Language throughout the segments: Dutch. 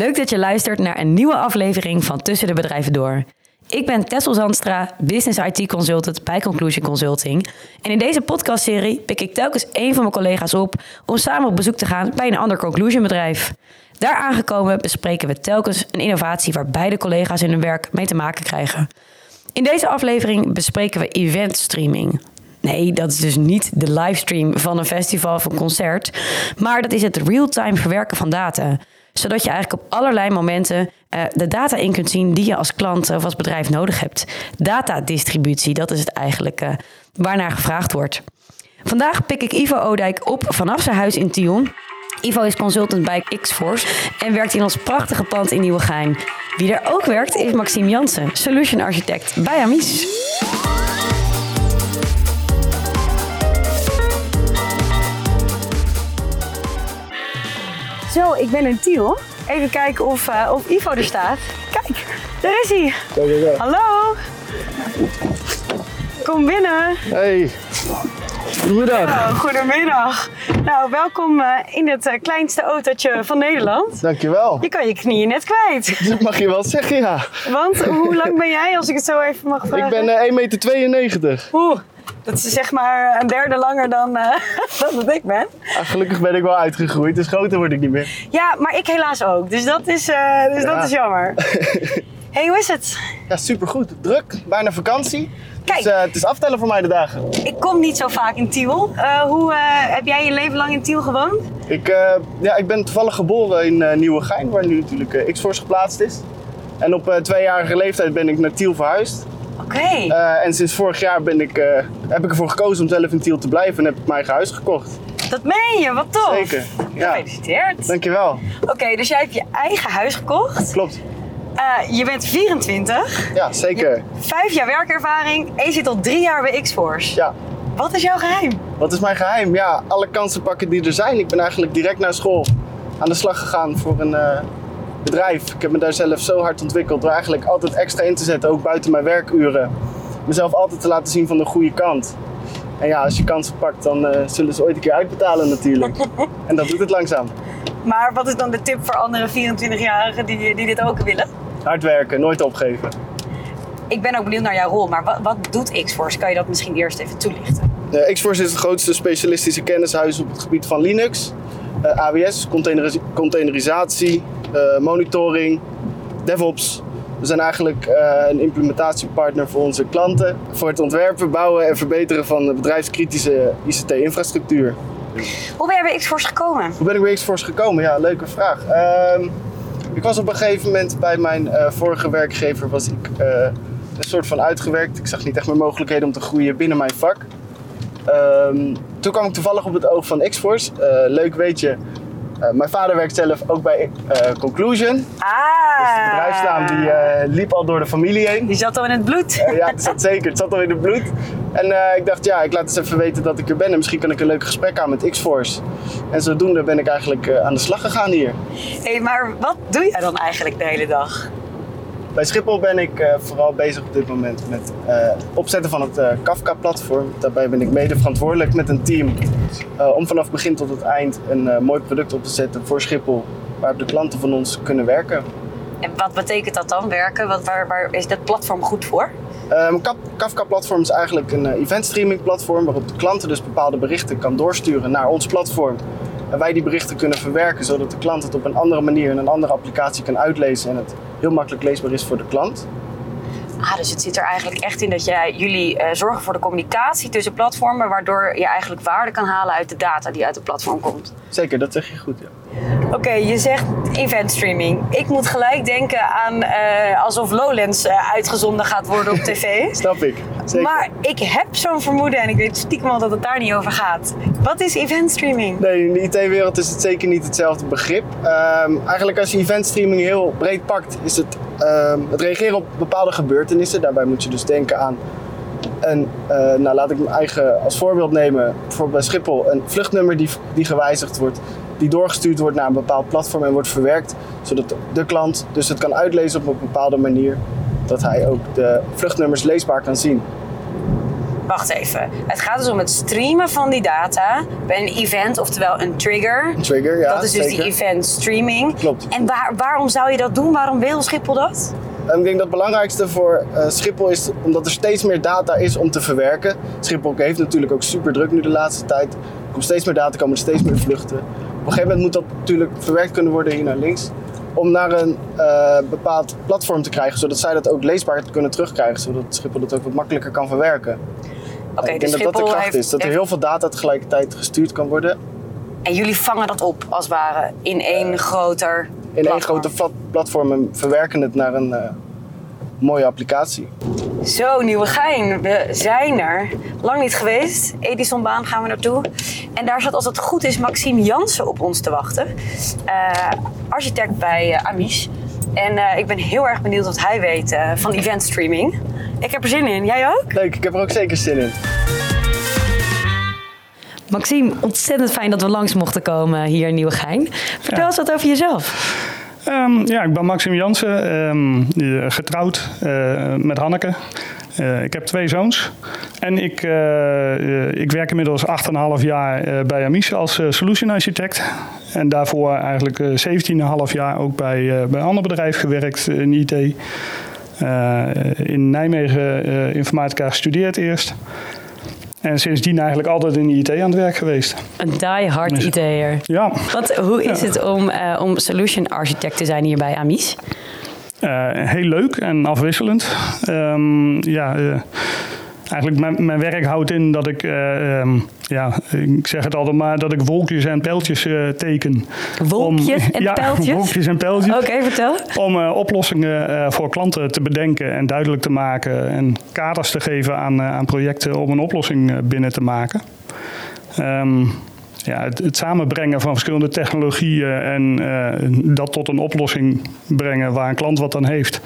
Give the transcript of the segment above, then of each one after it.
Leuk dat je luistert naar een nieuwe aflevering van Tussen de Bedrijven Door. Ik ben Tessel Zandstra, Business IT Consultant bij Conclusion Consulting. En in deze podcastserie pik ik telkens één van mijn collega's op om samen op bezoek te gaan bij een ander Conclusion bedrijf. Daar aangekomen bespreken we telkens een innovatie waar beide collega's in hun werk mee te maken krijgen. In deze aflevering bespreken we event streaming. Nee, dat is dus niet de livestream van een festival of een concert, maar dat is het real-time verwerken van data zodat je eigenlijk op allerlei momenten uh, de data in kunt zien die je als klant of als bedrijf nodig hebt. Datadistributie, dat is het eigenlijk uh, waarnaar gevraagd wordt. Vandaag pik ik Ivo Odijk op vanaf zijn huis in Tion. Ivo is consultant bij Xforce en werkt in ons prachtige pand in Nieuwegein. Wie er ook werkt is Maxime Jansen, solution architect bij Amis. Zo, ik ben in Tiel. Even kijken of, uh, of Ivo er staat. Kijk, daar is hij. Hallo. Kom binnen. Hey. Goedemiddag. Oh, goedemiddag. Nou, welkom uh, in het uh, kleinste autootje van Nederland. Dankjewel. Je kan je knieën net kwijt. Dat mag je wel zeggen, ja. Want hoe lang ben jij, als ik het zo even mag vragen? Ik ben 1,92 meter. Oeh. Dat is zeg maar een derde langer dan, uh, dan dat ik ben. Ah, gelukkig ben ik wel uitgegroeid, dus groter word ik niet meer. Ja, maar ik helaas ook. Dus dat is, uh, dus ja. dat is jammer. hey, hoe is het? Ja, supergoed. Druk, bijna vakantie. Kijk, dus, uh, het is aftellen voor mij de dagen. Ik kom niet zo vaak in Tiel. hoe heb jij je leven lang in Tiel gewoond? Ik, ja, ik ben toevallig geboren in Nieuwegein, waar nu natuurlijk Xforce geplaatst is. En op tweejarige leeftijd ben ik naar Tiel verhuisd. Oké. Okay. Uh, en sinds vorig jaar ben ik, uh, heb ik ervoor gekozen om zelf in Tiel te blijven en heb ik mijn eigen huis gekocht. Dat meen je, wat tof. Zeker. Ja. Gefeliciteerd. Dankjewel. Oké, okay, dus jij hebt je eigen huis gekocht. Klopt. Uh, je bent 24. Ja, zeker. vijf jaar werkervaring en je zit al drie jaar bij Xforce. Ja. Wat is jouw geheim? Wat is mijn geheim? Ja, alle kansen pakken die er zijn. Ik ben eigenlijk direct naar school aan de slag gegaan voor een bedrijf. Ik heb me daar zelf zo hard ontwikkeld door eigenlijk altijd extra in te zetten, ook buiten mijn werkuren. Mezelf altijd te laten zien van de goede kant. En ja, als je kansen pakt, dan uh, zullen ze ooit een keer uitbetalen natuurlijk. en dat doet het langzaam. Maar wat is dan de tip voor andere 24-jarigen die, die dit ook willen? Hard werken, nooit opgeven. Ik ben ook benieuwd naar jouw rol, maar wat, wat doet Xforce? Kan je dat misschien eerst even toelichten? Uh, Xforce is het grootste specialistische kennishuis op het gebied van Linux. Uh, AWS, container containerisatie, monitoring, DevOps. We zijn eigenlijk uh, een implementatiepartner voor onze klanten. Voor het ontwerpen, bouwen en verbeteren van de bedrijfskritische ICT-infrastructuur. Hoe ben je bij Xforce gekomen? Hoe ben ik bij Xforce gekomen? Ja, leuke vraag. Uh, ik was op een gegeven moment bij mijn uh, vorige werkgever was ik, een soort van uitgewerkt. Ik zag niet echt meer mogelijkheden om te groeien binnen mijn vak. Um, toen kwam ik toevallig op het oog van Xforce. leuk weet je, uh, mijn vader werkt zelf ook bij uh, Conclusion. Ah. Dus de bedrijfsnaam die uh, liep al door de familie heen. Die zat al in het bloed. ja, het zat zeker. Het zat al in het bloed. En ik dacht, ja, ik laat eens even weten dat ik er ben. En misschien kan ik een leuk gesprek aan met X-Force. En zodoende ben ik eigenlijk aan de slag gegaan hier. Hé, hey, maar wat doe jij dan eigenlijk de hele dag? Bij Schiphol ben ik uh, vooral bezig op dit moment met uh, opzetten van het uh, Kafka-platform. Daarbij ben ik mede verantwoordelijk met een team om vanaf begin tot het eind een mooi product op te zetten voor Schiphol, waar de klanten van ons kunnen werken. En wat betekent dat dan, werken? Wat, waar, waar is dat platform goed voor? Um, Kafka-platform is eigenlijk een event streaming platform waarop de klanten dus bepaalde berichten kan doorsturen naar ons platform. En wij die berichten kunnen verwerken zodat de klant het op een andere manier in een andere applicatie kan uitlezen en het heel makkelijk leesbaar is voor de klant. Ah, dus het zit er eigenlijk echt in dat jij, jullie uh, zorgen voor de communicatie tussen platformen, waardoor je eigenlijk waarde kan halen uit de data die uit het platform komt. Zeker, dat zeg je goed, ja. Oké, okay, je zegt event streaming. Ik moet gelijk denken aan uh, alsof Lowlands uh, uitgezonden gaat worden op tv. Snap ik. Zeker. Maar ik heb zo'n vermoeden en ik weet stiekem al dat het daar niet over gaat. Wat is event streaming? Nee, in de IT-wereld is het zeker niet hetzelfde begrip. Um, eigenlijk als je event streaming heel breed pakt, is het um, het reageren op bepaalde gebeurtenissen. Daarbij moet je dus denken aan een, uh, nou laat ik mijn eigen als voorbeeld nemen, bijvoorbeeld bij Schiphol, een vluchtnummer die, die gewijzigd wordt, die doorgestuurd wordt naar een bepaald platform en wordt verwerkt, zodat de, klant dus het kan uitlezen op een bepaalde manier, dat hij ook de vluchtnummers leesbaar kan zien. wacht even. Het gaat dus om het streamen van die data bij een event, oftewel een trigger. Een trigger, ja. dat is dus zeker. die event streaming. Klopt. En waar, waarom zou je dat doen? Waarom wil Schiphol dat? En ik denk dat het belangrijkste voor eh, Schiphol is omdat er steeds meer data is om te verwerken. Schiphol heeft natuurlijk ook super druk nu de laatste tijd. Er komt steeds meer data, komen er steeds meer vluchten. Op een gegeven moment moet dat natuurlijk verwerkt kunnen worden hier naar links. Om naar een eh, bepaald platform te krijgen, zodat zij dat ook leesbaar kunnen terugkrijgen. Zodat Schiphol dat ook wat makkelijker kan verwerken. Oké, ik dus denk dat dat de kracht heeft, is. Dat er heel veel data tegelijkertijd gestuurd kan worden. En jullie vangen dat op, als het ware, in één groter In één platform. grote plat- platform en verwerken het naar een eh, mooie applicatie. Zo, Nieuwegein. We zijn er. Lang niet geweest. Edisonbaan gaan we naartoe. En daar zat, als het goed is, Maxime Jansen op ons te wachten. Eh, architect bij eh, Amis. En eh, ik ben heel erg benieuwd wat hij weet van event streaming. Ik heb er zin in. Jij ook? Leuk, ik heb er ook zeker zin in. Maxime, ontzettend fijn dat we langs mochten komen hier in Nieuwegein. Vertel Ja. eens wat over jezelf. Ehm, ja, ik ben Maxim Jansen, ehm, eh, getrouwd eh, met Hanneke. Eh, ik heb twee zoons. En ik, eh, ik werk inmiddels 8,5 jaar bij Amis als solution architect. En daarvoor eigenlijk eh 17,5 jaar ook bij, bij een ander bedrijf gewerkt in IT. In Nijmegen informatica gestudeerd eerst. En sindsdien eigenlijk altijd in de IT aan het werk geweest. Een die-hard Is- IT'er. Ja, Want hoe is Ja. het om, eh, om solution architect te zijn hier bij Amis? Eh, heel leuk en afwisselend. Ehm, ja, eh, eigenlijk mijn, mijn werk houdt in dat ik, eh, ehm, ja, ik zeg het altijd maar, dat ik wolkjes en pijltjes eh, teken. Wolkjes en ja, pijltjes? wolkjes en pijltjes. Oké, vertel. Om eh, oplossingen voor klanten te bedenken en duidelijk te maken. En kaders te geven aan, aan projecten om een oplossing binnen te maken. Ehm, ja, het, het samenbrengen van verschillende technologieën en dat tot een oplossing brengen waar een klant wat aan heeft.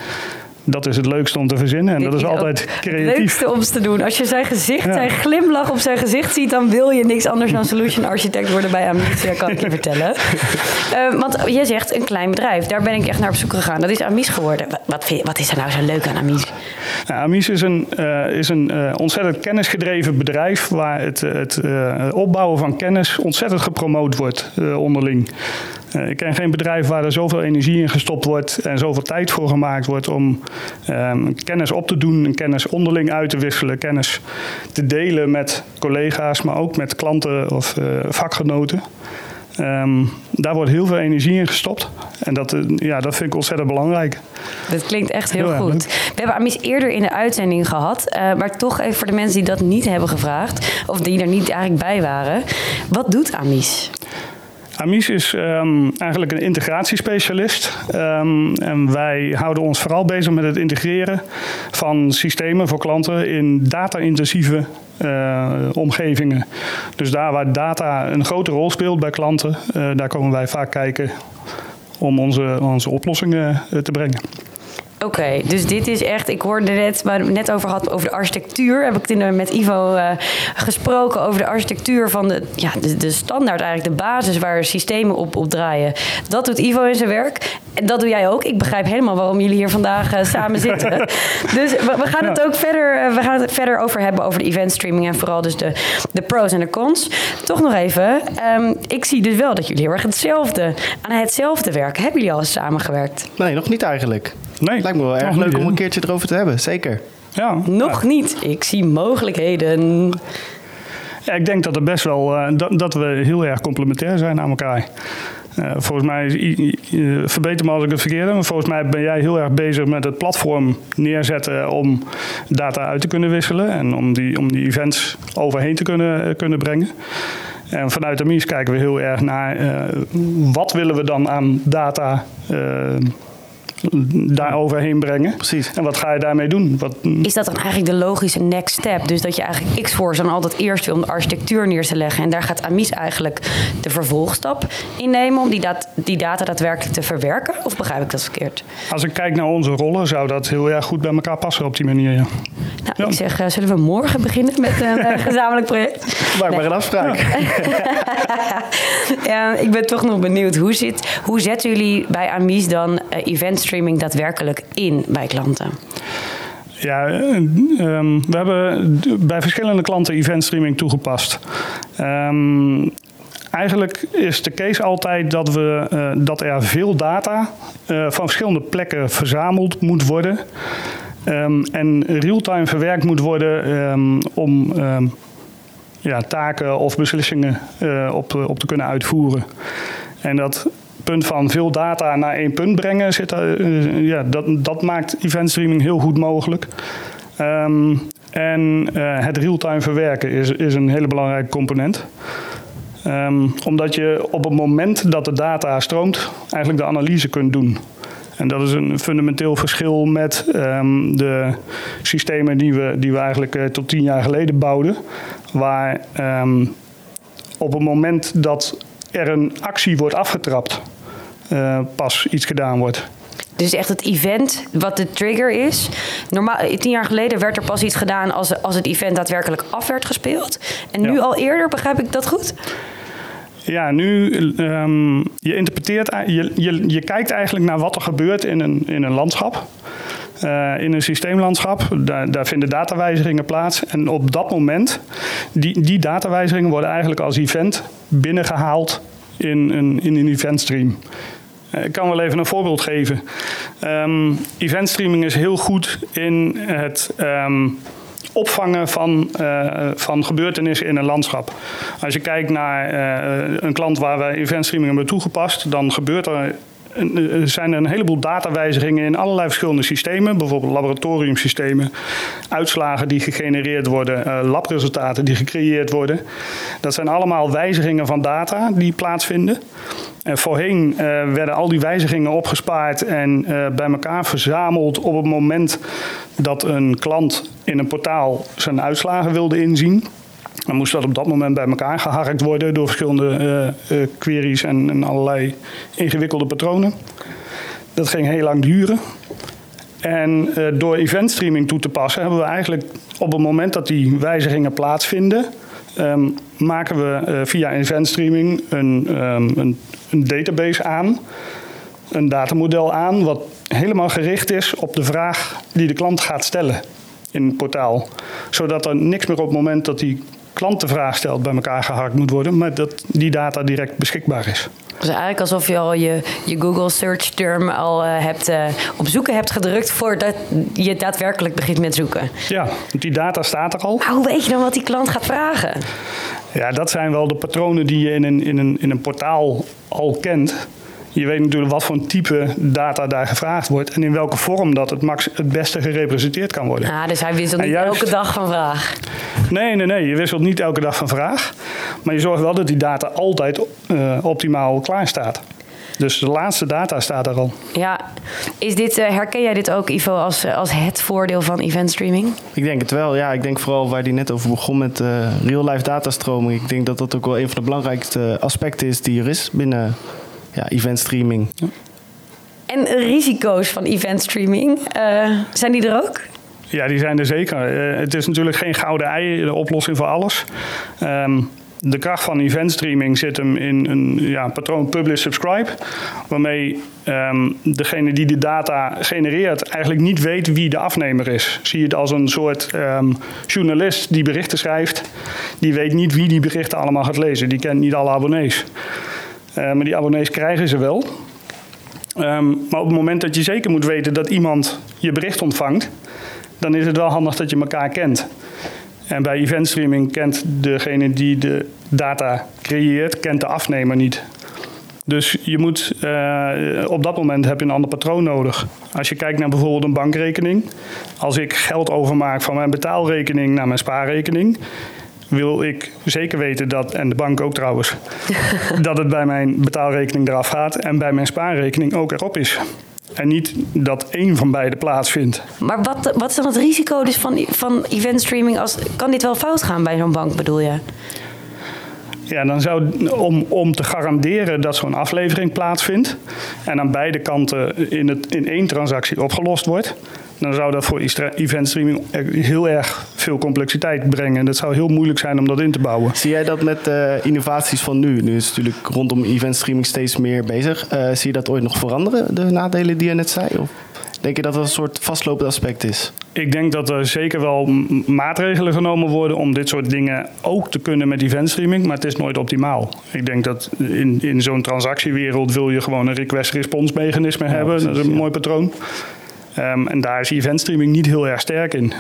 Dat is het leukste om te verzinnen en Dit dat is altijd Het creatief. leukste om te doen. Als je zijn gezicht, Ja. zijn glimlach op zijn gezicht ziet, dan wil je niks anders dan solution architect worden bij Amis. Ja, kan ik je vertellen. Eh, want je zegt een klein bedrijf. Daar ben ik echt naar op zoek gegaan. Dat is Amis geworden. Wat, vind wat is er nou zo leuk aan Amis? Ja, Amis is een, eh, is een eh, ontzettend kennisgedreven bedrijf waar het, het opbouwen van kennis ontzettend gepromoot wordt onderling. Eh, ik ken geen bedrijf waar er zoveel energie in gestopt wordt en zoveel tijd voor gemaakt wordt om ehm, kennis op te doen, en kennis onderling uit te wisselen, kennis te delen met collega's, maar ook met klanten of eh, vakgenoten. Ehm, daar wordt heel veel energie in gestopt en dat, eh, ja, dat vind ik ontzettend belangrijk. Dat klinkt echt heel goed. We hebben Amis eerder in de uitzending gehad. eh, maar toch even voor de mensen die dat niet hebben gevraagd. Of die er niet eigenlijk bij waren. Wat doet Amis? Amis is ehm, eigenlijk een integratiespecialist. Ehm, en wij houden ons vooral bezig met het integreren van systemen voor klanten in data-intensieve eh, omgevingen. Dus daar waar data een grote rol speelt bij klanten, eh, daar komen wij vaak kijken om onze, onze oplossingen eh, te brengen. Oké, dus dit is echt. Ik hoorde net, waar we het net over had, over de architectuur. Heb ik het in- met Ivo eh, gesproken over de architectuur van de, ja, de, de standaard, eigenlijk de basis waar systemen op, op draaien. Dat doet Ivo in zijn werk. En dat doe jij ook. Ik begrijp helemaal waarom jullie hier vandaag eh, samen zitten. Dus we, we gaan het Ja. ook verder, eh, we gaan het verder over hebben over de event streaming en vooral dus de, de pros en de cons. Toch nog even. ehm, ik zie dus wel dat jullie heel erg hetzelfde aan hetzelfde werken. Hebben jullie al eens samengewerkt? Nee, nog niet eigenlijk. Nee, Lijkt me wel erg nog leuk om een keertje erover te hebben, zeker. Ja, Nog niet. Ik zie mogelijkheden. Ja, ik denk dat, er best wel, eh, dat, dat we heel erg complementair zijn aan elkaar. Eh, volgens mij, verbeter me als ik het verkeerd heb, maar volgens mij ben jij heel erg bezig met het platform neerzetten om data uit te kunnen wisselen en om die, om die events overheen te kunnen, eh, kunnen brengen. En vanuit de MIS kijken we heel erg naar eh, wat willen we dan aan data daar overheen brengen. Precies. En wat ga je daarmee doen? Wat, Is dat dan eigenlijk de logische next step? Dus dat je eigenlijk X-Force dan altijd eerst wil om de architectuur neer te leggen. En daar gaat Amis eigenlijk de vervolgstap innemen om die, dat, die data daadwerkelijk te verwerken? Of begrijp ik dat verkeerd? Als ik kijk naar onze rollen, zou dat heel erg goed bij elkaar passen op die manier. Ja. Nou, Ja. ik zeg, eh, zullen we morgen beginnen met een eh, gezamenlijk project? Maak maar een afspraak. Ja, ik ben toch nog benieuwd. Hoe, zit, hoe zetten jullie bij Amis dan eh, event streaming daadwerkelijk in bij klanten? Ja, ehm, we hebben bij verschillende klanten event streaming toegepast. Um, eigenlijk is de case altijd dat, we, uh, dat er veel data uh, van verschillende plekken verzameld moet worden. En real-time verwerkt moet worden om ja, taken of beslissingen uh, op, op te kunnen uitvoeren. En dat punt van veel data naar één punt brengen, zit, uh, ja, dat, dat maakt event streaming heel goed mogelijk. en uh, het real-time verwerken is, is een hele belangrijke component. Um, omdat je op het moment dat de data stroomt, eigenlijk de analyse kunt doen. En dat is een fundamenteel verschil met um, de systemen die we, die we eigenlijk tot tien jaar geleden bouwden. Waar op het moment dat er een actie wordt afgetrapt, uh, pas iets gedaan wordt. Dus echt het event wat de trigger is. Normaal, tien jaar geleden werd er pas iets gedaan als, als het event daadwerkelijk af werd gespeeld. En nu ja. al eerder, begrijp ik dat goed? Ja, nu um, je interpreteert, je, je, je kijkt eigenlijk naar wat er gebeurt in een, in een landschap. Uh, in een systeemlandschap, daar, daar, vinden datawijzigingen plaats. En op dat moment, die, die datawijzigingen worden eigenlijk als event binnengehaald in een, in een eventstream. Uh, ik kan wel even een voorbeeld geven. Um, eventstreaming is heel goed in het um, opvangen van, uh, van gebeurtenissen in een landschap. Als je kijkt naar uh, een klant waar we eventstreaming hebben toegepast, dan gebeurt er er zijn een heleboel datawijzigingen in allerlei verschillende systemen, bijvoorbeeld laboratoriumsystemen, uitslagen die gegenereerd worden, uh, labresultaten die gecreëerd worden. Dat zijn allemaal wijzigingen van data die plaatsvinden. En voorheen uh, werden al die wijzigingen opgespaard en bij elkaar verzameld op het moment dat een klant in een portaal zijn uitslagen wilde inzien. Dan moest dat op dat moment bij elkaar geharkt worden door verschillende uh, uh, queries en, allerlei ingewikkelde patronen. Dat ging heel lang duren. En uh, door eventstreaming toe te passen hebben we eigenlijk op het moment dat die wijzigingen plaatsvinden, um, maken we via eventstreaming een, um, een, een database aan, een datamodel aan, wat helemaal gericht is op de vraag die de klant gaat stellen in het portaal. Zodat er niks meer op het moment dat die klant de vraag stelt bij elkaar gehakt moet worden, maar dat die data direct beschikbaar is. Dus eigenlijk alsof je al je, je Google search term al uh, hebt, uh, op zoeken hebt gedrukt voordat je daadwerkelijk begint met zoeken. Ja, die data staat er al. Maar hoe weet je dan wat die klant gaat vragen? Ja, dat zijn wel de patronen die je in een, in een, in een portaal al kent. Je weet natuurlijk wat voor een type data daar gevraagd wordt en in welke vorm dat het, max, het beste gerepresenteerd kan worden. Ah, dus hij wisselt niet juist, elke dag van vraag. Nee, nee, nee. Je wisselt niet elke dag van vraag. Maar je zorgt wel dat die data altijd uh, optimaal klaar staat. Dus de laatste data staat er al. Ja, is dit, uh, herken jij dit ook, Ivo, als, als het voordeel van event streaming? Ik denk het wel, ja. Ik denk vooral waar die net over begon met uh, real-life datastroming. Ik denk dat dat ook wel een van de belangrijkste aspecten is die er is binnen ja, event streaming. Ja. En risico's van event streaming, uh, zijn die er ook? Ja, die zijn er zeker. Uh, het is natuurlijk geen gouden ei, de oplossing voor alles. Um, de kracht van event streaming zit hem in een ja, patroon publish-subscribe, waarmee um, degene die de data genereert eigenlijk niet weet wie de afnemer is. Zie je het als een soort um, journalist die berichten schrijft, die weet niet wie die berichten allemaal gaat lezen. Die kent niet alle abonnees. Uh, maar die abonnees krijgen ze wel. Um, maar op het moment dat je zeker moet weten dat iemand je bericht ontvangt, dan is het wel handig dat je elkaar kent. En bij eventstreaming kent degene die de data creëert, kent de afnemer niet. Dus je moet, uh, op dat moment heb je een ander patroon nodig. Als je kijkt naar bijvoorbeeld een bankrekening. Als ik geld overmaak van mijn betaalrekening naar mijn spaarrekening wil ik zeker weten dat, en de bank ook trouwens, dat het bij mijn betaalrekening eraf gaat en bij mijn spaarrekening ook erop is. En niet dat één van beide plaatsvindt. Maar wat, wat is dan het risico dus van, van eventstreaming? Als, kan dit wel fout gaan bij zo'n bank, bedoel je? Ja, dan zou om, om te garanderen dat zo'n aflevering plaatsvindt en aan beide kanten in, het, in één transactie opgelost wordt, dan zou dat voor event streaming heel erg veel complexiteit brengen. En dat zou heel moeilijk zijn om dat in te bouwen. Zie jij dat met uh, innovaties van nu? Nu is het natuurlijk rondom event streaming steeds meer bezig. Uh, zie je dat ooit nog veranderen, de nadelen die je net zei? Of? Denk je dat dat een soort vastlopend aspect is? Ik denk dat er zeker wel maatregelen genomen worden om dit soort dingen ook te kunnen met eventstreaming, maar het is nooit optimaal. Ik denk dat in, in zo'n transactiewereld wil je gewoon een request-response mechanisme hebben. dat is een ja. mooi patroon. Ehm, en daar is eventstreaming niet heel erg sterk in.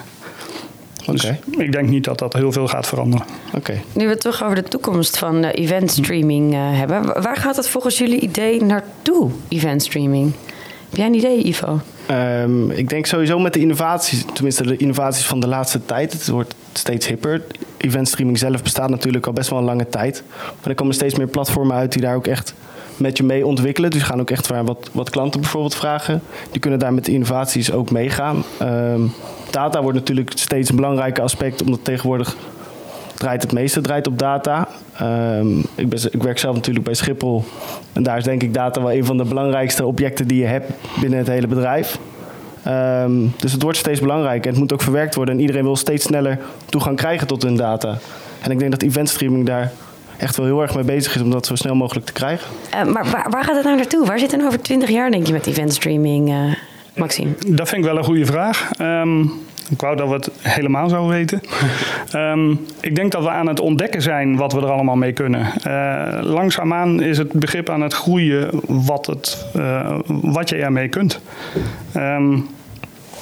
Dus ik denk niet dat dat heel veel gaat veranderen. oké. Nu we het toch over de toekomst van eh, event streaming eh, hebben. wa- Waar gaat het volgens jullie idee naartoe, event streaming? Heb jij een idee, Ivo? Ehm, ik denk sowieso met de innovaties, tenminste de innovaties van de laatste tijd, het wordt steeds hipper. Eventstreaming zelf bestaat natuurlijk al best wel een lange tijd. Maar er komen steeds meer platformen uit die daar ook echt met je mee ontwikkelen. Dus gaan ook echt waar wat, wat klanten bijvoorbeeld vragen. Die kunnen daar met innovaties ook meegaan. Ehm, data wordt natuurlijk steeds een belangrijk aspect, omdat tegenwoordig draait het meeste draait op data. Ehm, ik, ben, ik werk zelf natuurlijk bij Schiphol. En daar is denk ik data wel een van de belangrijkste objecten die je hebt binnen het hele bedrijf. Ehm, dus het wordt steeds belangrijker. Het moet ook verwerkt worden. En iedereen wil steeds sneller toegang krijgen tot hun data. En ik denk dat eventstreaming daar echt wel heel erg mee bezig is om dat zo snel mogelijk te krijgen. Eh, maar waar, waar gaat het nou naartoe? Waar zit het over 20 jaar, denk je, met event streaming, eh, Maxime? Dat vind ik wel een goede vraag. Ehm, ik wou dat we het helemaal zouden weten. Ehm, ik denk dat we aan het ontdekken zijn wat we er allemaal mee kunnen. Eh, langzaamaan is het begrip aan het groeien wat, het, eh, wat je ermee kunt. Ehm,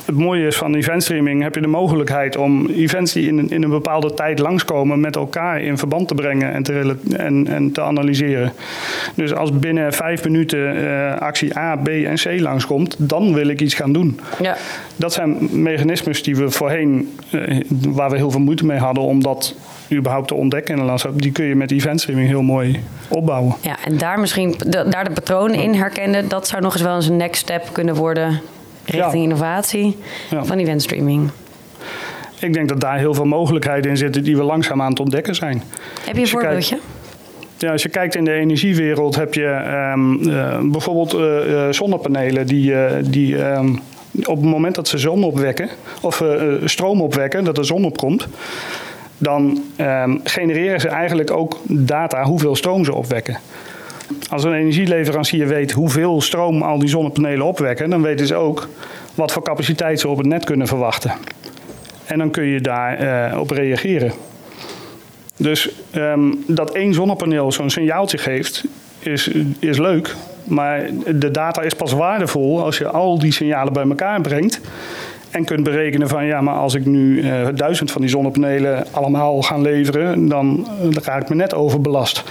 het mooie is van eventstreaming heb je de mogelijkheid om events die in een, in een bepaalde tijd langskomen met elkaar in verband te brengen en te, en, en te analyseren. Dus als binnen vijf minuten eh, actie A, B en C langskomt, dan wil ik iets gaan doen. Ja. Dat zijn mechanismes die we voorheen, eh, waar we heel veel moeite mee hadden om dat überhaupt te ontdekken in een landschap. Die kun je met eventstreaming heel mooi opbouwen. ja, en daar misschien de- daar de patronen in herkennen, dat zou nog eens wel eens een next step kunnen worden richting Ja. innovatie Ja. van event streaming. Ik denk dat daar heel veel mogelijkheden in zitten die we langzaam aan het ontdekken zijn. Heb je een voorbeeldje? Ja, als je kijkt in de energiewereld heb je ehm, eh, bijvoorbeeld eh, eh, zonnepanelen die, die ehm, op het moment dat ze zon opwekken of stroom opwekken, dat de zon opkomt, dan ehm, genereren ze eigenlijk ook data hoeveel stroom ze opwekken. Als een energieleverancier weet hoeveel stroom al die zonnepanelen opwekken, dan weten ze ook wat voor capaciteit ze op het net kunnen verwachten. En dan kun je daarop op reageren. Dus ehm, dat één zonnepaneel zo'n signaaltje geeft, is, is leuk. Maar de data is pas waardevol als je al die signalen bij elkaar brengt. En kunt berekenen van ja, maar als ik nu eh, duizend van die zonnepanelen allemaal gaan leveren, dan, eh, dan raak ik me net overbelast.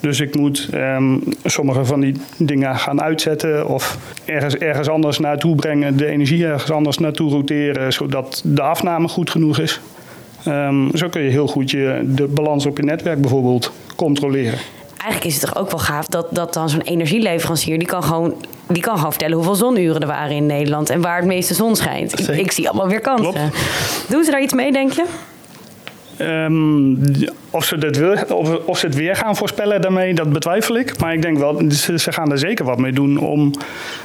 Dus ik moet ehm, sommige van die dingen gaan uitzetten of ergens, ergens anders naartoe brengen, de energie ergens anders naartoe routeren, zodat de afname goed genoeg is. Ehm, zo kun je heel goed je, de balans op je netwerk bijvoorbeeld controleren. Eigenlijk is het toch ook wel gaaf dat, dat dan zo'n energieleverancier... Die kan, gewoon, die kan gewoon vertellen hoeveel zonuren er waren in Nederland... en waar het meeste zon schijnt. Ik, ik zie allemaal weer kansen. Klopt. Doen ze daar iets mee, denk je? Ehm, of, ze dit wil, of, of ze het weer gaan voorspellen daarmee, dat betwijfel ik. Maar ik denk wel, ze, ze gaan er zeker wat mee doen om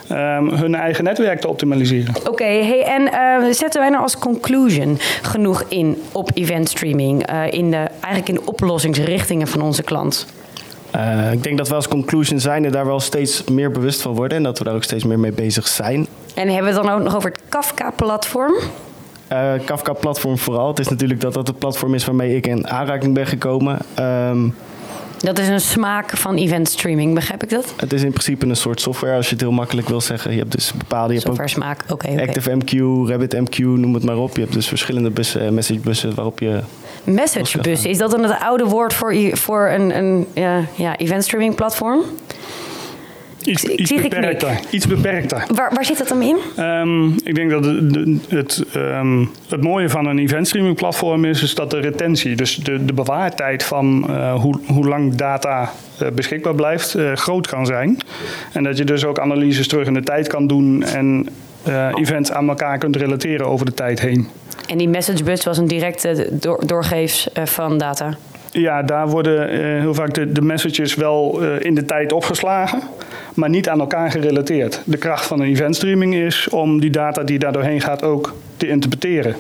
ehm, hun eigen netwerk te optimaliseren. Oké, hey, en eh, zetten wij nou als conclusion genoeg in op event streaming... eh, in de, eigenlijk in de oplossingsrichtingen van onze klant? Eh, ik denk dat we als conclusion zijn er daar wel steeds meer bewust van worden. En dat we daar ook steeds meer mee bezig zijn. En hebben we het dan ook nog over het Kafka-platform? Eh, Kafka-platform vooral. Het is natuurlijk dat dat het platform is waarmee ik in aanraking ben gekomen. Ehm, Dat is een smaak van event streaming, begrijp ik dat? het is in principe een soort software, als je het heel makkelijk wil zeggen. Je hebt dus bepaalde... Je hebt ook Software smaak, oké. ActiveMQ, RabbitMQ, noem het maar op. Je hebt dus verschillende bussen, eh, messagebussen waarop je... Messagebus, is dat dan het oude woord voor, voor een, een ja, ja, event streaming platform? Iets, Ik iets beperkter. Iets beperkter. Waar, waar zit dat dan in? Ehm, ik denk dat de- het, ehm, het mooie van een eventstreaming platform is, is dat de retentie, dus de, de bewaartijd van eh, hoe, hoe lang data eh, beschikbaar blijft, eh, groot kan zijn. En dat je dus ook analyses terug in de tijd kan doen en eh, events aan elkaar kunt relateren over de tijd heen. En die messagebus was een directe door, doorgeefs eh, van data. Ja, daar worden eh, heel vaak de, de messages wel eh, in de tijd opgeslagen, maar niet aan elkaar gerelateerd. De kracht van een eventstreaming is om die data die daar doorheen gaat ook te interpreteren.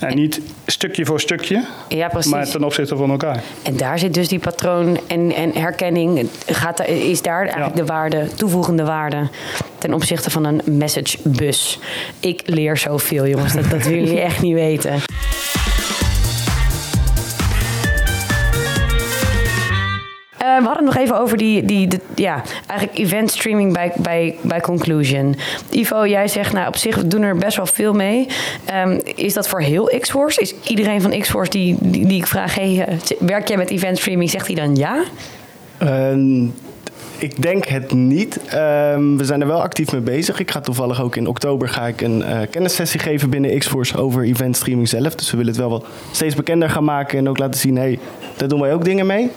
En niet stukje voor stukje, Ja, maar ten opzichte van elkaar. En daar zit dus die patroon en, en herkenning. Gaat, is daar eigenlijk Ja. de waarde, toevoegende waarde ten opzichte van een message bus. Ik leer zoveel, jongens. Dat, dat willen jullie echt niet weten. Eh, we hadden het nog even over die, die, ja, eigenlijk event streaming bij, bij, bij Conclusion. Ivo, jij zegt, nou op zich we doen er best wel veel mee. Ehm, is dat voor heel X-Force? Is iedereen van X-Force die, die, ik vraag, eh, werk jij met event streaming, zegt hij dan ja? Ehm, ik denk het niet. Ehm, we zijn er wel actief mee bezig. Ik ga toevallig ook in oktober ga ik een eh, kennissessie geven binnen Xforce over event streaming zelf. Dus we willen het wel wat steeds bekender gaan maken en ook laten zien, hey, daar doen wij ook dingen mee.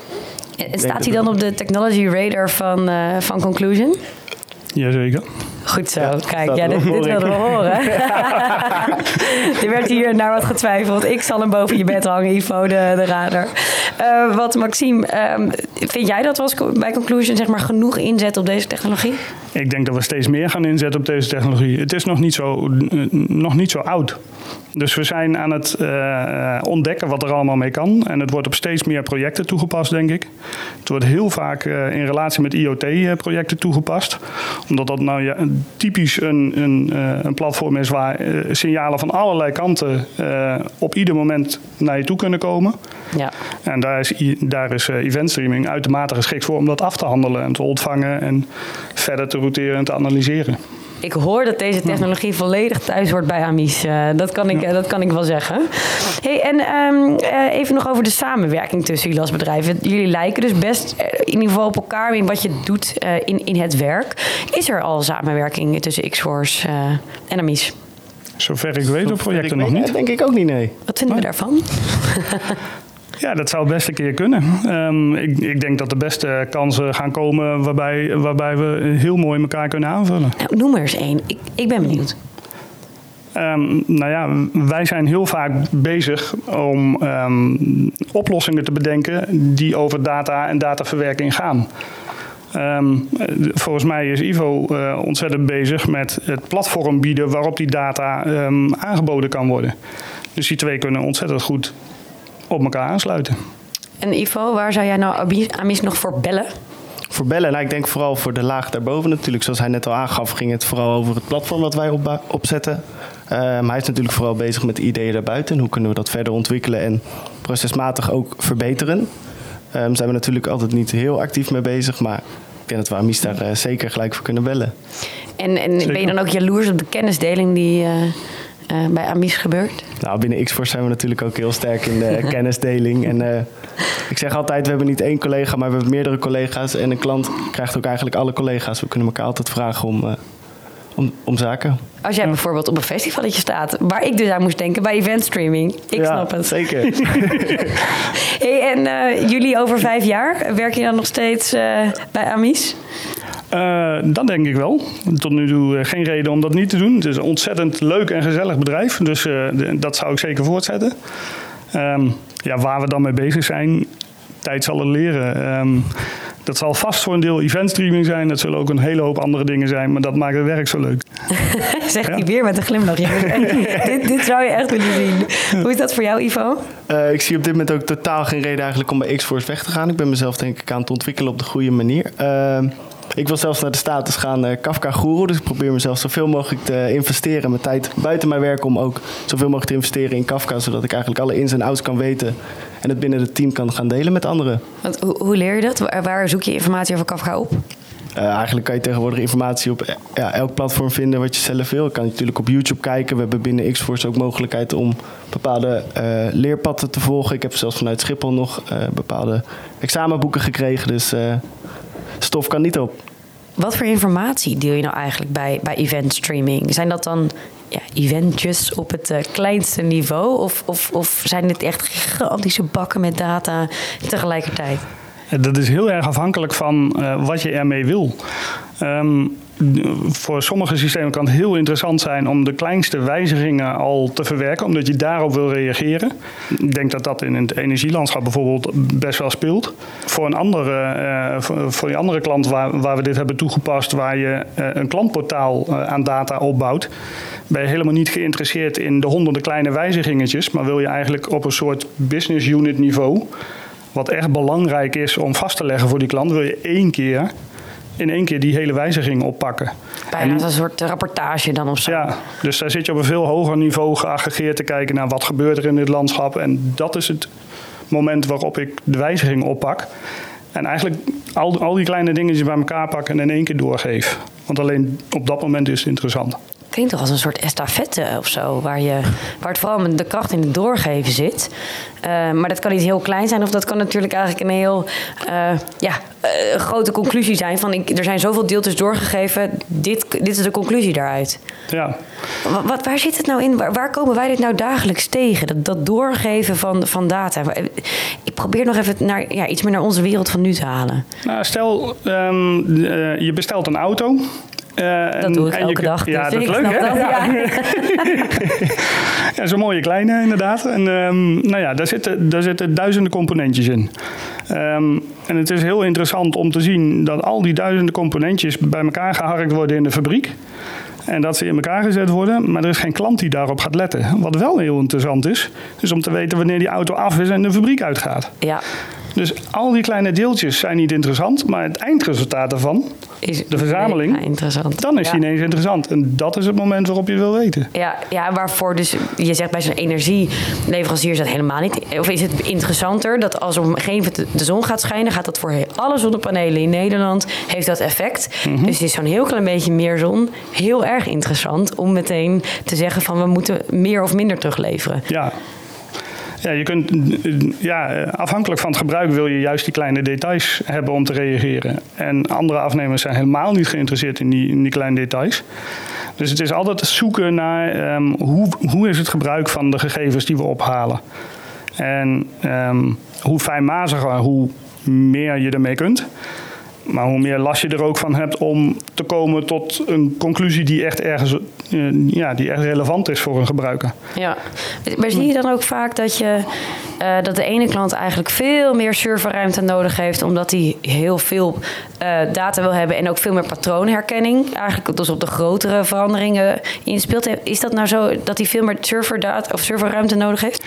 En staat hij dan op de technology radar van, eh, van Conclusion? Jazeker. Goed zo, Ja, kijk, ja, dit, wel dit wilden we horen. er werd hier naar wat getwijfeld. Ik zal hem boven je bed hangen, Ivo, de, de radar. Eh, wat, Maxime, ehm, vind jij dat co- bij Conclusion zeg maar, genoeg inzetten op deze technologie? Ik denk dat we steeds meer gaan inzetten op deze technologie. Het is nog niet zo, eh, nog niet zo oud. Dus we zijn aan het eh, ontdekken wat er allemaal mee kan. En het wordt op steeds meer projecten toegepast, denk ik. Het wordt heel vaak in relatie met IoT-projecten toegepast. Omdat dat nou ja, typisch een, een, een platform is waar signalen van allerlei kanten op ieder moment naar je toe kunnen komen. Ja. En daar is, daar is eh, event streaming uitermate geschikt voor om dat af te handelen en te ontvangen en verder te routeren en te analyseren. Ik hoor dat deze technologie volledig thuis hoort bij Amis. Eh, dat, kan ik, eh, dat kan ik wel zeggen. Hey, en ehm, eh, even nog over de samenwerking tussen jullie als bedrijven. Jullie lijken dus best in ieder geval op elkaar in wat je doet eh, in, in het werk. Is er al samenwerking tussen X-Force eh, en Amis? Zover ik weet op projecten nog niet. Denk ik ook niet, nee. Wat vinden we daarvan? Ja, dat zou best een keer kunnen. Ehm, ik, ik denk dat de beste kansen gaan komen waarbij, waarbij we heel mooi elkaar kunnen aanvullen. Nou, noem er eens één. Ik, ik ben benieuwd. Ehm, nou ja, wij zijn heel vaak bezig om ehm, oplossingen te bedenken die over data en dataverwerking gaan. Volgens mij is Ivo eh, ontzettend bezig met het platform bieden waarop die data aangeboden kan worden. Dus die twee kunnen ontzettend goed op elkaar aansluiten. En Ivo, waar zou jij nou Amis- nog voor bellen? Voor bellen, nou, ik denk vooral voor de laag daarboven natuurlijk. Zoals hij net al aangaf, ging het vooral over het platform wat wij opba- opzetten. Ehm, hij is natuurlijk vooral bezig met de ideeën daarbuiten. Hoe kunnen we dat verder ontwikkelen en procesmatig ook verbeteren. Ehm zijn we natuurlijk altijd niet heel actief mee bezig, maar ik denk dat we Amis daar eh, zeker gelijk voor kunnen bellen. En, en ben je dan ook jaloers op de kennisdeling die eh, eh, bij Amis gebeurt? Nou, binnen Xforce zijn we natuurlijk ook heel sterk in de kennisdeling. En eh, ik zeg altijd, we hebben niet één collega, maar we hebben meerdere collega's. En een klant krijgt ook eigenlijk alle collega's. We kunnen elkaar altijd vragen om, eh, om, om zaken. Als jij bijvoorbeeld op een festivalletje staat, waar ik dus aan moest denken bij event streaming. Ik Ja, snap het. Zeker. Hey, en jullie over vijf jaar, werk je dan nog steeds bij Amis? Eh, dat denk ik wel. Tot nu toe eh, geen reden om dat niet te doen. Het is een ontzettend leuk en gezellig bedrijf. Dus eh, dat zou ik zeker voortzetten. Ehm, ja, waar we dan mee bezig zijn, tijd zal het leren. Ehm, dat zal vast voor een deel eventstreaming zijn. Dat zullen ook een hele hoop andere dingen zijn. Maar dat maakt het werk zo leuk. Zegt Ja. hij weer met een glimlach. Dit, dit zou je echt willen zien. Hoe is dat voor jou, Ivo? Eh, ik zie op dit moment ook totaal geen reden eigenlijk om bij Xforce weg te gaan. Ik ben mezelf denk ik aan het ontwikkelen op de goede manier. Ehm, ik wil zelfs naar de status gaan eh, Kafka Guru. Dus ik probeer mezelf zoveel mogelijk te investeren. Mijn tijd buiten mijn werk om ook zoveel mogelijk te investeren in Kafka. Zodat ik eigenlijk alle ins en outs kan weten. En het binnen het team kan gaan delen met anderen. Want, hoe, leer je dat? Waar, zoek je informatie over Kafka op? Eh, eigenlijk kan je tegenwoordig informatie op eh, ja, elk platform vinden wat je zelf wil. Je kan natuurlijk op YouTube kijken. We hebben binnen Xforce ook mogelijkheid om bepaalde eh, leerpaden te volgen. Ik heb zelfs vanuit Schiphol nog bepaalde examenboeken gekregen. Dus stof kan niet op. Wat voor informatie deel je nou eigenlijk bij, bij event streaming? Zijn dat dan ja, eventjes op het eh, kleinste niveau? Of, of, of zijn dit echt gigantische bakken met data tegelijkertijd? Dat is heel erg afhankelijk van eh, wat je ermee wil. Ehm, voor sommige systemen kan het heel interessant zijn om de kleinste wijzigingen al te verwerken, omdat je daarop wil reageren. Ik denk dat dat in het energielandschap bijvoorbeeld best wel speelt. Voor een andere, eh, voor, die andere klant waar, waar we dit hebben toegepast, waar je eh, een klantportaal aan data opbouwt, ben je helemaal niet geïnteresseerd in de honderden kleine wijzigingetjes, maar wil je eigenlijk op een soort business unit niveau, wat echt belangrijk is om vast te leggen voor die klant, wil je één keer in één keer die hele wijziging oppakken. Bijna als een soort rapportage dan of zo. Ja, dus daar zit je op een veel hoger niveau geaggregeerd te kijken naar wat gebeurt er in dit landschap. En dat is het moment waarop ik de wijziging oppak. En eigenlijk al, al die kleine dingetjes bij elkaar pakken en in één keer doorgeef. Want alleen op dat moment is het interessant klinkt toch als een soort estafette of zo, waar, je, waar het vooral met de kracht in het doorgeven zit. Uh, maar dat kan iets heel klein zijn, of dat kan natuurlijk eigenlijk een heel uh, ja, uh, grote conclusie zijn. Van ik, er zijn zoveel deeltjes doorgegeven, dit, dit is de conclusie daaruit. Ja. Wat, waar zit het nou in? Waar, waar, komen wij dit nou dagelijks tegen? Dat, dat doorgeven van, van data. Ik probeer nog even naar, ja, iets meer naar onze wereld van nu te halen. Nou, stel, um, je bestelt een auto. Uh, dat doe ik elke dag. Ja, dus dat is leuk, hè? Dat, ja. ja. Zo'n mooie kleine, inderdaad. En um, nou ja, daar zitten, daar zitten duizenden componentjes in. Um, en het is heel interessant om te zien dat al die duizenden componentjes bij elkaar geharkt worden in de fabriek. En dat ze in elkaar gezet worden, maar er is geen klant die daarop gaat letten. Wat wel heel interessant is, is om te weten wanneer die auto af is en de fabriek uitgaat. Ja. Dus al die kleine deeltjes zijn niet interessant, maar het eindresultaat daarvan, is de verzameling, interessant. dan is die ineens interessant. En dat is het moment waarop je het wil weten. Ja, ja waarvoor dus, je zegt bij zo'n energieleverancier is dat helemaal niet. Of is het interessanter dat als op een gegeven moment de zon gaat schijnen, gaat dat voor alle zonnepanelen in Nederland, heeft dat effect. Mhm. Dus is zo'n heel klein beetje meer zon heel erg interessant om meteen te zeggen van we moeten meer of minder terugleveren. Ja, ja, je kunt, ja, afhankelijk van het gebruik wil je juist die kleine details hebben om te reageren. En andere afnemers zijn helemaal niet geïnteresseerd in die, die kleine details. Dus het is altijd zoeken naar um, hoe, hoe is het gebruik van de gegevens die we ophalen. En um, hoe fijnmaziger, hoe meer je ermee kunt. Maar hoe meer last je er ook van hebt om te komen tot een conclusie die echt ergens uh, ja, die echt relevant is voor een gebruiker. Ja, maar zie je dan ook vaak dat, je, uh, dat de ene klant eigenlijk veel meer serverruimte nodig heeft, omdat hij heel veel uh, data wil hebben en ook veel meer patroonherkenning, eigenlijk dus op de grotere veranderingen inspeelt. Is dat nou zo dat hij veel meer serverdata of serverruimte nodig heeft?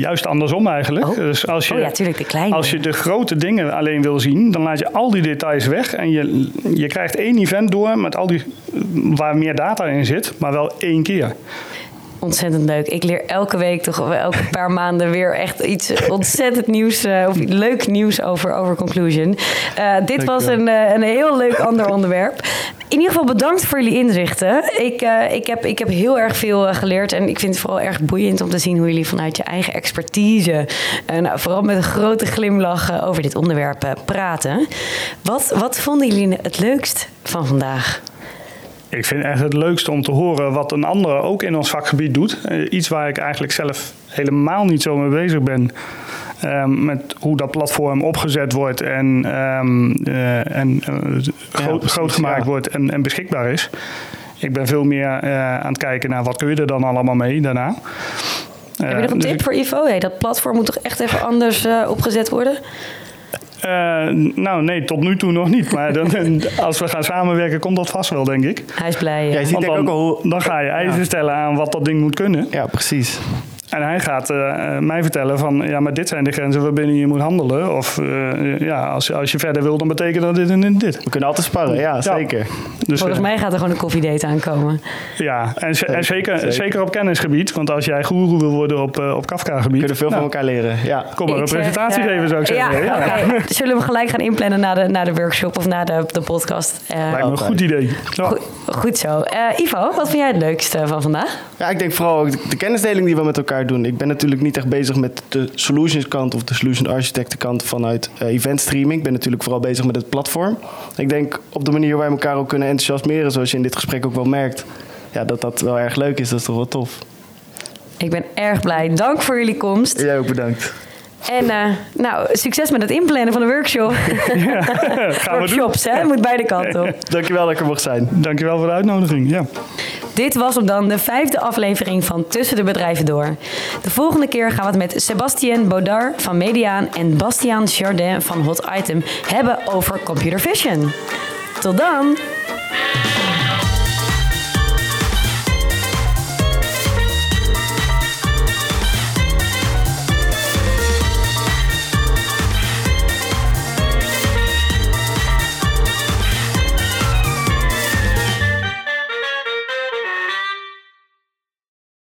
Juist andersom eigenlijk. Oh. Dus als je, oh ja, tuurlijk, de kleine. Als je de grote dingen alleen wil zien, dan laat je al die details weg. En je, je krijgt één event door met al die, waar meer data in zit, maar wel één keer ontzettend leuk. Ik leer elke week, toch elke paar maanden weer echt iets ontzettend nieuws uh, of leuk nieuws over, over Conclusion. Uh, dit was een, uh, een heel leuk ander onderwerp. In ieder geval bedankt voor jullie inzichten. Ik, ik, heb, ik heb heel erg veel geleerd en ik vind het vooral erg boeiend om te zien hoe jullie vanuit je eigen expertise, nou, vooral met een grote glimlach over dit onderwerp praten. Wat, wat vonden jullie het leukst van vandaag? Ik vind echt het leukste om te horen wat een ander ook in ons vakgebied doet. Iets waar ik eigenlijk zelf helemaal niet zo mee bezig ben. Um, met hoe dat platform opgezet wordt en, um, uh, en uh, groot, ja, precies, groot, gemaakt ja. wordt en, en, beschikbaar is. Ik ben veel meer uh, aan het kijken naar wat kun je er dan allemaal mee daarna. Heb je nog een dus tip ik... voor Ivo? Hey, dat platform moet toch echt even anders opgezet worden? Uh, nou, nee, tot nu toe nog niet. Maar dan, als we gaan samenwerken, komt dat vast wel, denk ik. Hij is blij. Ja, Want dan, ook al... dan ga je eisen ja. stellen aan wat dat ding moet kunnen. Ja, precies. En hij gaat uh, mij vertellen van, ja, maar dit zijn de grenzen waarbinnen je moet handelen. Of uh, ja, als, als je verder wil, dan betekent dat dit en dit. We kunnen altijd sparren, ja, ja. zeker. Dus, Volgens mij gaat er gewoon een koffiedate aankomen. Ja, en, zeker, en zeker, zeker. zeker op kennisgebied. Want als jij goeroe wil worden op, uh, op Kafka-gebied... We kunnen veel nou, van elkaar leren, ja. Kom maar een presentatie geven, zou ik zeggen. Ja, ja. Okay. Zullen we gelijk gaan inplannen na de, na de workshop of na de, de podcast? Lijkt me een goed idee. Ja. Goed, goed, zo. Ivo, wat vind jij het leukste van vandaag? Ja, ik denk vooral de kennisdeling die we met elkaar doen. Ik ben natuurlijk niet echt bezig met de solutions kant of de solution architecten kant vanuit uh, event streaming. Ik ben natuurlijk vooral bezig met het platform. Ik denk op de manier waar wij elkaar ook kunnen enthousiasmeren, zoals je in dit gesprek ook wel merkt, ja, dat dat wel erg leuk is. Dat is toch wel tof. Ik ben erg blij. Dank voor jullie komst. Jij ook bedankt. En uh, nou, succes met het inplannen van de workshop. Ja, gaan Workshops, hè? Moet beide kanten op. Dankjewel dat ik er mocht zijn. Dankjewel voor de uitnodiging, ja. Dit was hem dan, de vijfde aflevering van Tussen de Bedrijven Door. De volgende keer gaan we het met Sebastien Baudard van Mediaan en Bastiaan Jardin van Hot Item hebben over computer vision. Tot dan!